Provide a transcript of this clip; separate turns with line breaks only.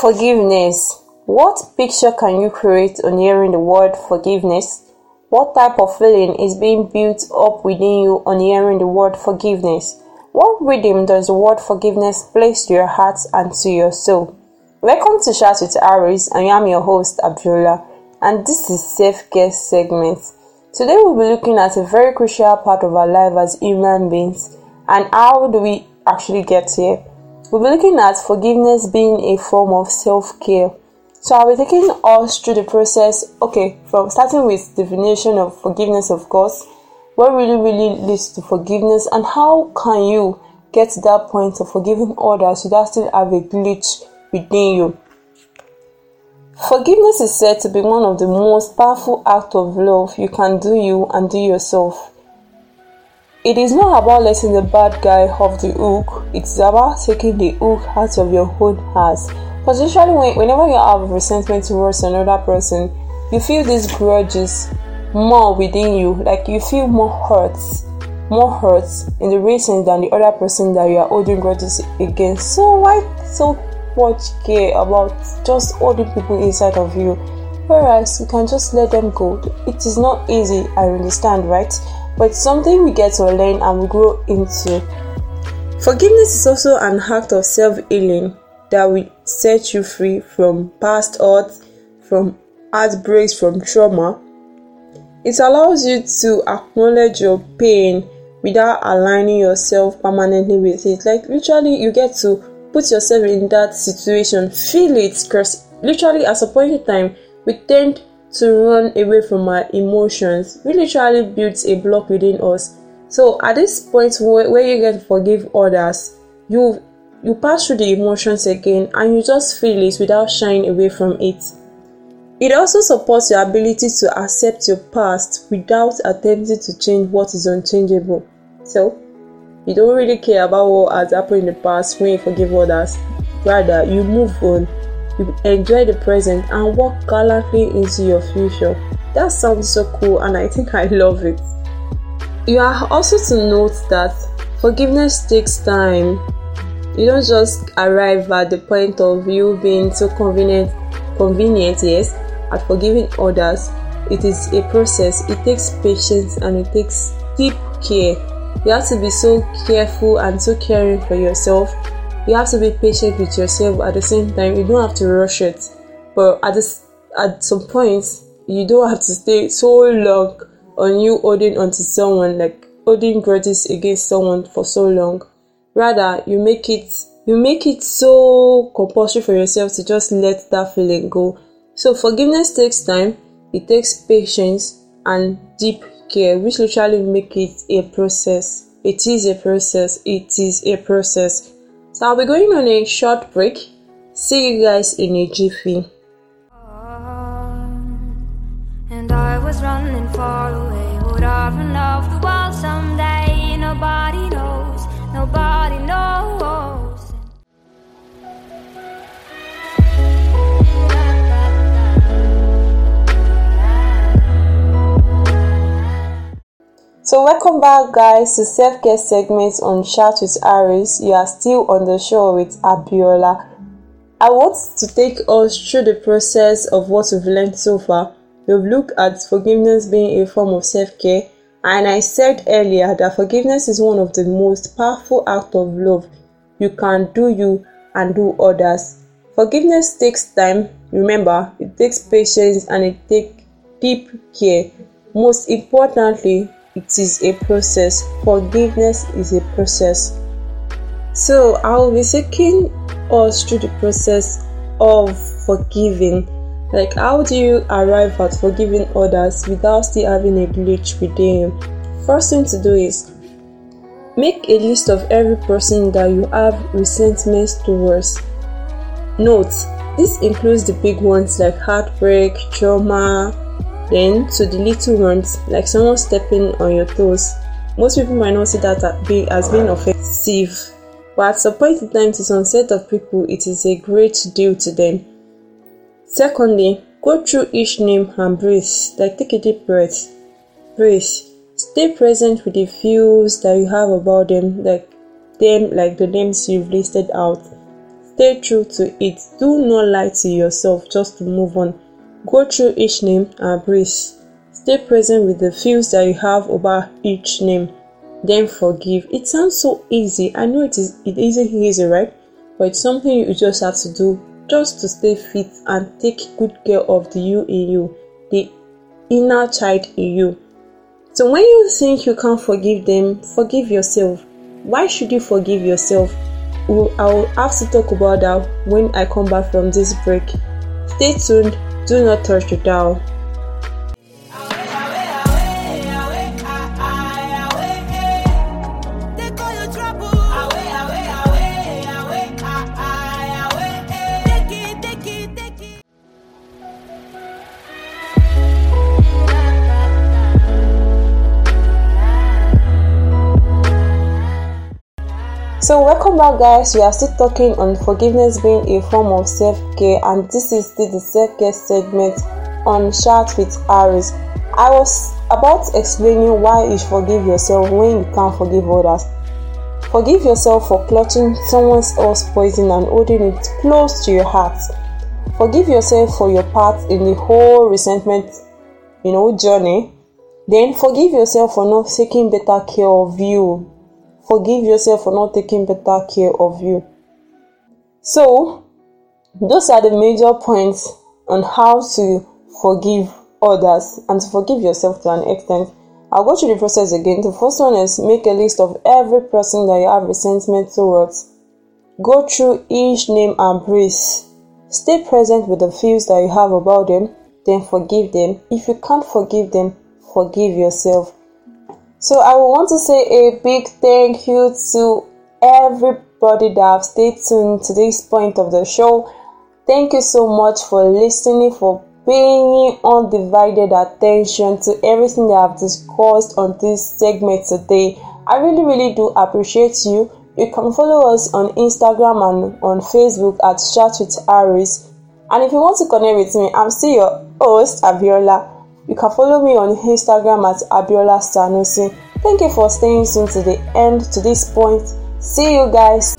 Forgiveness. What picture can you create on hearing the word forgiveness? What type of feeling is being built up within you on hearing the word forgiveness? What rhythm does the word forgiveness place to your heart and to your soul? Welcome to Chat with Aries. And I am your host Abdullah, and this is Safe Care segment. Today we'll be looking at a very crucial part of our life as human beings and how do we actually get here. We'll be looking at forgiveness being a form of self care. So I'll be taking us through the process. Okay, from starting with definition of forgiveness, of course, what really really leads to forgiveness, and how can you get to that point of forgiving others without still have a glitch within you. Forgiveness is said to be one of the most powerful acts of love you can do you and do yourself. It is not about letting the bad guy off the hook, it's about taking the hook out of your own heart. Because usually, when, whenever you have resentment towards another person, you feel these grudges more within you, like you feel more hurts, more hurts in the reason than the other person that you are holding grudges against. So, why so much care about just holding people inside of you? Whereas you can just let them go. It is not easy, I understand, right? But something we get to learn and grow into. Forgiveness is also an act of self healing that will set you free from past hurts, from heartbreaks, from trauma. It allows you to acknowledge your pain without aligning yourself permanently with it. Like, literally, you get to put yourself in that situation, feel it, because literally, at a point in time, we tend to run away from our emotions. We literally builds a block within us. So at this point where, where you get to forgive others you you pass through the emotions again and you just feel it without shying away from it. It also supports your ability to accept your past without attempting to change what is unchangeable. So you don't really care about what has happened in the past when you forgive others. Rather you move on enjoy the present and walk gallantly into your future. That sounds so cool, and I think I love it. You are also to note that forgiveness takes time. You don't just arrive at the point of you being so convenient, convenient, yes, at forgiving others. It is a process. It takes patience and it takes deep care. You have to be so careful and so caring for yourself you have to be patient with yourself at the same time. You don't have to rush it. But at this at some point you don't have to stay so long on you holding onto someone like holding grudges against someone for so long. Rather you make it you make it so compulsory for yourself to just let that feeling go. So forgiveness takes time it takes patience and deep care which literally make it a process. It is a process. It is a process so I'll be going on a short break. See you guys in a jiffy. So welcome back guys to self-care segments on Chat with Aries. You are still on the show with Abiola. I want to take us through the process of what we've learned so far. We've looked at forgiveness being a form of self-care and I said earlier that forgiveness is one of the most powerful acts of love you can do you and do others. Forgiveness takes time, remember, it takes patience and it takes deep care. Most importantly, it is a process. Forgiveness is a process. So I'll be taking us through the process of forgiving. Like, how do you arrive at forgiving others without still having a glitch within you? First thing to do is make a list of every person that you have resentments towards. Note, this includes the big ones like heartbreak, trauma, then to the little ones, like someone stepping on your toes. Most people might not see that as being offensive, but at some point in time, to some set of people, it is a great deal to them. Secondly, go through each name and breathe. Like take a deep breath. Breathe. Stay present with the feels that you have about them, like them, like the names you've listed out. Stay true to it. Do not lie to yourself just to move on. Go through each name and breathe. Stay present with the feels that you have about each name. Then forgive. It sounds so easy. I know it is it isn't easy, right? But it's something you just have to do just to stay fit and take good care of the you in you, the inner child in you. So when you think you can't forgive them, forgive yourself. Why should you forgive yourself? I'll have to talk about that when I come back from this break. Stay tuned, do not touch the dial. So welcome back guys, we are still talking on forgiveness being a form of self-care and this is still the self-care segment on Chat with Aries. I was about explaining why you should forgive yourself when you can't forgive others. Forgive yourself for clutching someone else's poison and holding it close to your heart. Forgive yourself for your part in the whole resentment, you know, journey. Then forgive yourself for not taking better care of you forgive yourself for not taking better care of you. So, those are the major points on how to forgive others and to forgive yourself to an extent. I'll go through the process again. The first one is make a list of every person that you have resentment towards. Go through each name and breathe. Stay present with the feels that you have about them, then forgive them. If you can't forgive them, forgive yourself. So I want to say a big thank you to everybody that have stayed tuned to this point of the show. Thank you so much for listening, for paying undivided attention to everything that I've discussed on this segment today. I really, really do appreciate you. You can follow us on Instagram and on Facebook at Chat with Aries. And if you want to connect with me, I'm still your host, Abiola. You can follow me on Instagram at Abiola Sanusi. Thank you for staying tuned to the end to this point. See you guys.